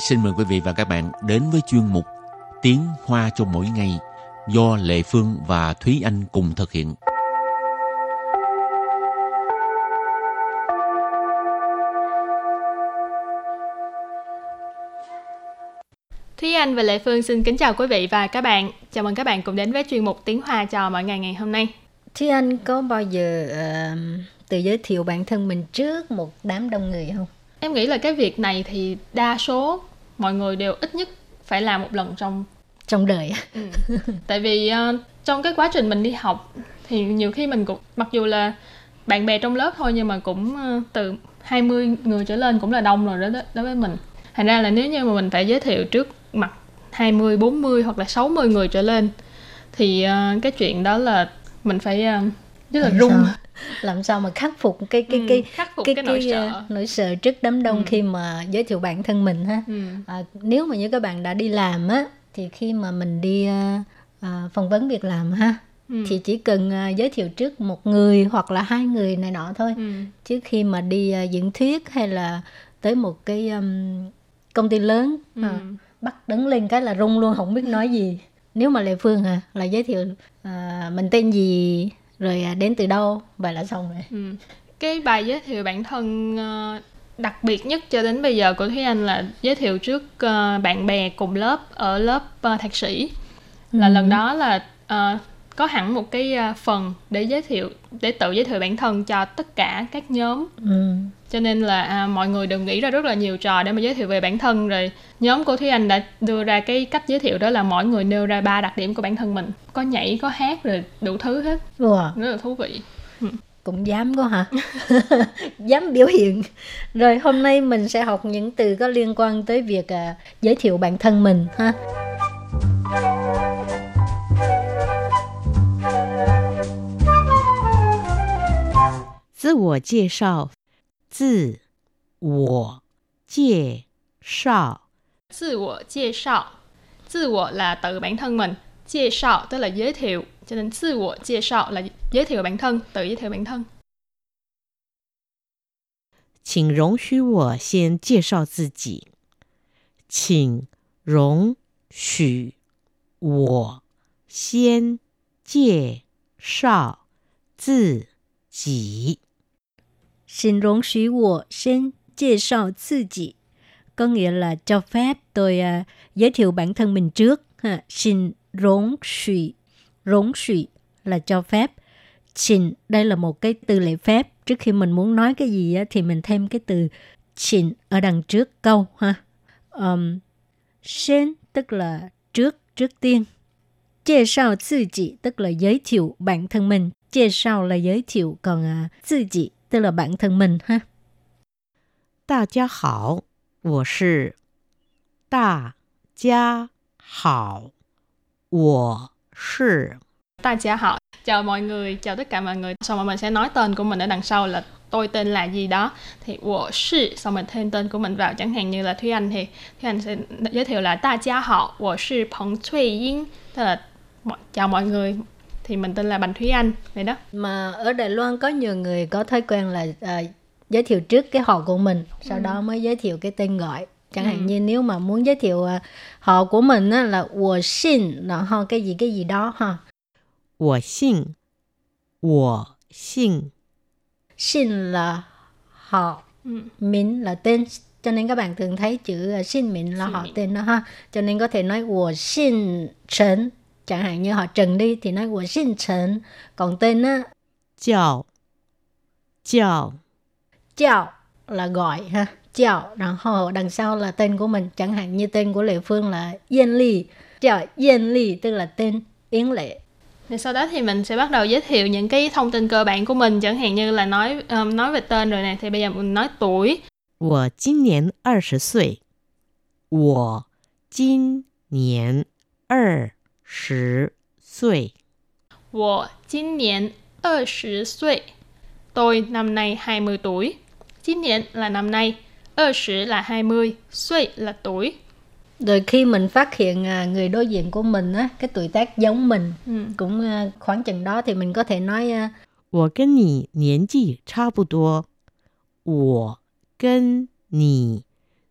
xin mời quý vị và các bạn đến với chuyên mục Tiếng Hoa cho mỗi ngày do Lệ Phương và Thúy Anh cùng thực hiện. Thúy Anh và Lệ Phương xin kính chào quý vị và các bạn. Chào mừng các bạn cùng đến với chuyên mục Tiếng Hoa cho mỗi ngày ngày hôm nay. Thúy Anh có bao giờ uh, tự giới thiệu bản thân mình trước một đám đông người không? Em nghĩ là cái việc này thì đa số mọi người đều ít nhất phải làm một lần trong trong đời. Ừ. Tại vì uh, trong cái quá trình mình đi học thì nhiều khi mình cũng mặc dù là bạn bè trong lớp thôi nhưng mà cũng uh, từ 20 người trở lên cũng là đông rồi đó, đó đối với mình. Thành ra là nếu như mà mình phải giới thiệu trước mặt 20, 40 hoặc là 60 người trở lên thì uh, cái chuyện đó là mình phải uh, rất là rung làm sao mà khắc phục cái cái ừ, cái khắc phục cái, cái, nỗi sợ uh, nỗi sợ trước đám đông ừ. khi mà giới thiệu bản thân mình ha ừ. à, nếu mà như các bạn đã đi làm á thì khi mà mình đi uh, uh, phỏng vấn việc làm ha ừ. thì chỉ cần uh, giới thiệu trước một người hoặc là hai người này nọ thôi ừ. trước khi mà đi uh, diễn thuyết hay là tới một cái um, công ty lớn ừ. uh, bắt đứng lên cái là rung luôn không biết nói gì nếu mà lệ phương à là giới thiệu uh, mình tên gì rồi à, đến từ đâu vậy là xong rồi ừ. cái bài giới thiệu bản thân uh, đặc biệt nhất cho đến bây giờ của Thúy Anh là giới thiệu trước uh, bạn bè cùng lớp ở lớp uh, thạc sĩ là ừ. lần đó là uh, có hẳn một cái uh, phần để giới thiệu để tự giới thiệu bản thân cho tất cả các nhóm. Ừ. cho nên là à, mọi người đều nghĩ ra rất là nhiều trò để mà giới thiệu về bản thân. Rồi nhóm của thúy anh đã đưa ra cái cách giới thiệu đó là mỗi người nêu ra ba đặc điểm của bản thân mình. Có nhảy có hát rồi đủ thứ hết. Wow. rất là thú vị. Ừ. cũng dám có hả? Dám biểu hiện. Rồi hôm nay mình sẽ học những từ có liên quan tới việc uh, giới thiệu bản thân mình ha 自我介绍，自我介绍，自我介绍，自我 là tự bản thân mình, 介绍 tức là giới thiệu, cho nên 自我介绍 là giới thiệu bản thân, tự giới thiệu bản thân. 请容许我先介绍自己。请容许我先介绍自己。 Xin 容许我先介绍自己 có nghĩa là cho phép tôi uh, giới thiệu bản thân mình trước. Ha. Xin 容许容许 là cho phép. Xin đây là một cái từ lễ phép. Trước khi mình muốn nói cái gì á, thì mình thêm cái từ xin ở đằng trước câu ha. Um, xin tức là trước trước tiên.介绍自己 tức là giới thiệu bản thân mình. 介绍 là giới thiệu, còn uh, 自己 tức là bản thân mình ha. 大家好，我是大家好，我是大家好 chào mọi người chào tất cả mọi người xong rồi mình sẽ nói tên của mình ở đằng sau là tôi tên là gì đó thì 我是 xong mình thêm tên của mình vào chẳng hạn như là Thúy Anh thì Thúy Anh sẽ giới thiệu là 大家好我是彭翠英 tức là chào mọi người thì mình tên là Bành Thúy Anh này đó. Mà ở Đài Loan có nhiều người có thói quen là à, giới thiệu trước cái họ của mình sau ừ. đó mới giới thiệu cái tên gọi. Chẳng hạn ừ. như nếu mà muốn giới thiệu uh, họ của mình á, là 我姓 xin là ho cái gì cái gì đó ha. 我姓我姓姓 là họ ừ. mình là tên. Cho nên các bạn thường thấy chữ uh, xin mình là xin họ mình. tên đó ha. Cho nên có thể nói 我姓陈 chẳng hạn như họ Trần đi thì nói của xin Trần còn tên á chào chào chào là gọi ha chào然后 đằng sau là tên của mình chẳng hạn như tên của Lệ Phương là Yên Ly chào Yên Ly tức là tên Yến Lệ thì sau đó thì mình sẽ bắt đầu giới thiệu những cái thông tin cơ bản của mình chẳng hạn như là nói um, nói về tên rồi này thì bây giờ mình nói tuổi 我今年二十岁。我今年二 十岁。我今年二十岁。Tôi năm nay 20 tuổi. 今年 là năm nay, 20 là 20, 岁 là tuổi. Rồi khi mình phát hiện à, người đối diện của mình á, cái tuổi tác giống mình, ừ. cũng à, khoảng chừng đó thì mình có thể nói 我跟你年纪差不多。我跟你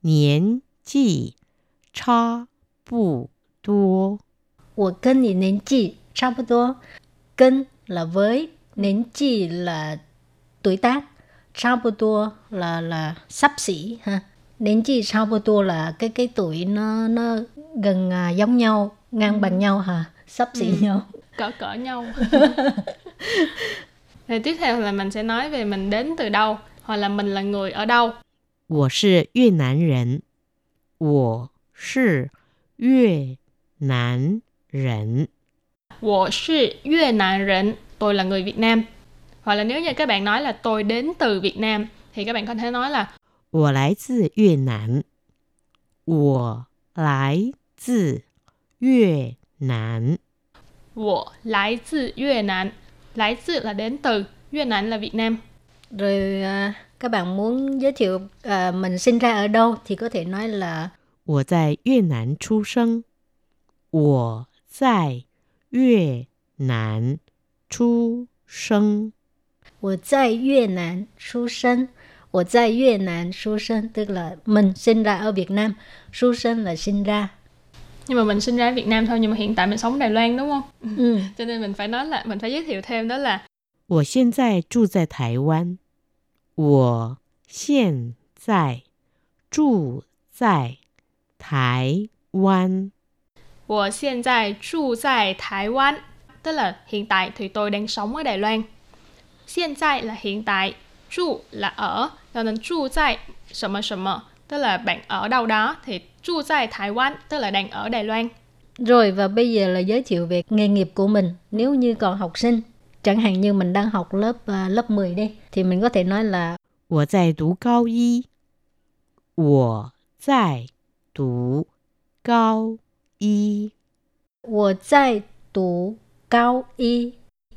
年 纪差不多。 我跟你年纪差不多，跟 là với, 年纪 là tuổi tác, 差不多 là là sắp xỉ ha. 年纪差不多 là cái cái tuổi nó nó gần à, giống nhau, ngang bằng nhau hả? Sắp xỉ nhau. cỡ cỡ nhau thì tiếp theo là mình sẽ nói về mình đến từ đâu hoặc là mình là người ở đâu 我是越南人，我是越南人。 我是越南人 tôi là người Việt Nam hoặc là nếu như các bạn nói là tôi đến từ Việt Nam thì các bạn có thể nói là 我来自越南，我来自越南。我来自越南来自 là đến từ Việt Nam là Việt Nam Rồi à, các bạn muốn giới thiệu à, mình sinh ra ở đâu thì có thể nói là 我在越南出生，我 在越南出生。我在越南出生，我在越南出生 tức là mình sinh ra ở Việt Nam, 出生 là sinh ra. nhưng mà mình sinh ra ở Việt Nam thôi nhưng mà hiện tại mình sống ở Đài Loan đúng không Ừ. cho nên mình phải nói là mình phải giới thiệu thêm đó là 我现在住在台湾，我现在住在台湾。 我现在住在台湾 tức là hiện tại thì tôi đang sống ở Đài Loan hiện tại là hiện tại trụ là ở cho nên trụ tại 什么什么 tức là bạn ở đâu đó thì trụ tại Đài Loan tức là đang ở Đài Loan Rồi và bây giờ là giới thiệu về nghề nghiệp của mình. Nếu như còn học sinh, chẳng hạn như mình đang học lớp à, lớp 10 đi thì mình có thể nói là 我在读高一，我在读高一。我在读高一.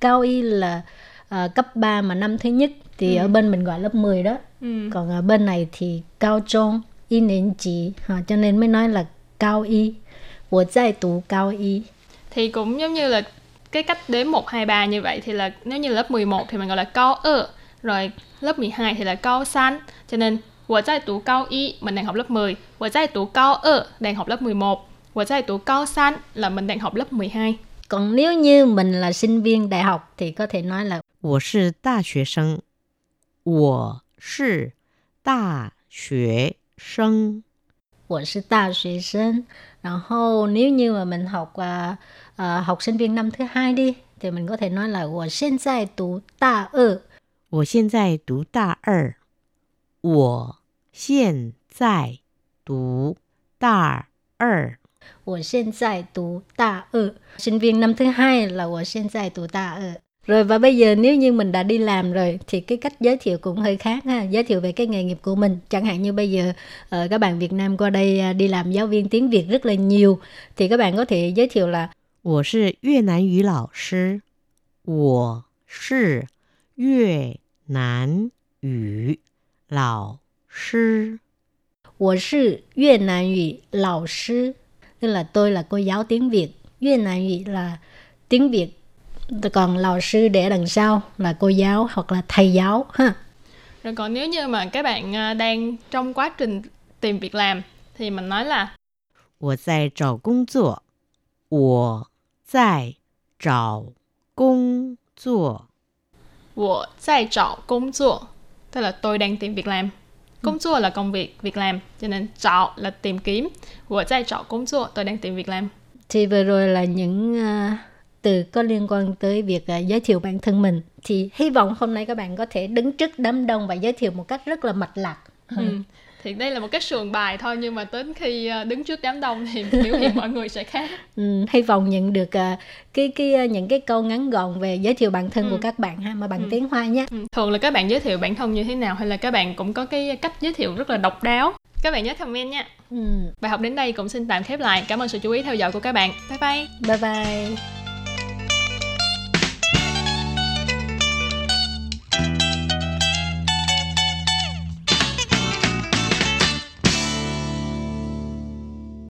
Cao y là à, cấp 3 mà năm thứ nhất thì Ừ. ở bên mình gọi lớp 10 đó. ừ. Còn ở bên này thì cao trung, y niên chỉ, ha, cho nên mới nói là cao y. 我在读高一. thì cũng giống như là cái cách đếm 1, 2, 3 như vậy thì là nếu như lớp 11 thì mình gọi là cao ơ rồi lớp 12 thì là cao san cho nên 我在读高一 mình đang học lớp 10 我在读高二 đang học lớp 11 我在读高三 là mình đang học lớp 12 Còn nếu như mình là sinh viên đại học thì có thể nói là 我是大学生，我是大学生。我是大学生.然后nếu như mà mình học à, à, học sinh viên năm thứ hai đi thì mình có thể nói là 我现在读大二.我现在读大二。我现在读大二。 我现在读大二. Sinh viên năm thứ hai là 我现在读大二. Rồi và bây giờ nếu như mình đã đi làm rồi thì cái cách giới thiệu cũng hơi khác ha, giới thiệu về cái nghề nghiệp của mình. Chẳng hạn như bây giờ ờ, các bạn Việt Nam qua đây à, đi làm giáo viên tiếng Việt rất là nhiều thì các bạn có thể giới thiệu là 我是越南语老师。我是越南语老师。我是越南语老师 tức là tôi là cô giáo tiếng Việt. Việt Nam ngữ là tiếng Việt. Còn lão sư để đằng sau là cô giáo hoặc là thầy giáo ha. rồi còn nếu như mà các bạn à, đang trong quá trình tìm việc làm thì mình nói là 我在找工作。我在找工作。我在找工作 tức là tôi đang tìm việc làm công ừ. chúa là công việc, việc làm. Cho nên chọn là tìm kiếm. Của tại chọn công 作, tôi đang tìm việc làm. Thì vừa rồi là những à, từ có liên quan tới việc à, giới thiệu bản thân mình. Thì hy vọng hôm nay các bạn có thể đứng trước đám đông và giới thiệu một cách rất là mạch lạc. Ừ thì đây là một cái sườn bài thôi nhưng mà đến khi à, đứng trước đám đông thì biểu hiện mọi người sẽ khác Ừ, hy vọng nhận được à, cái cái à, những cái câu ngắn gọn về giới thiệu bản thân Ừ. của các bạn ha mà bằng Ừ. tiếng Hoa nhé. Ừ, thường là các bạn giới thiệu bản thân như thế nào hay là các bạn cũng có cái cách giới thiệu rất là độc đáo các bạn nhớ comment nha Ừ. bài học đến đây cũng xin tạm khép lại cảm ơn sự chú ý theo dõi của các bạn bye bye Bye bye.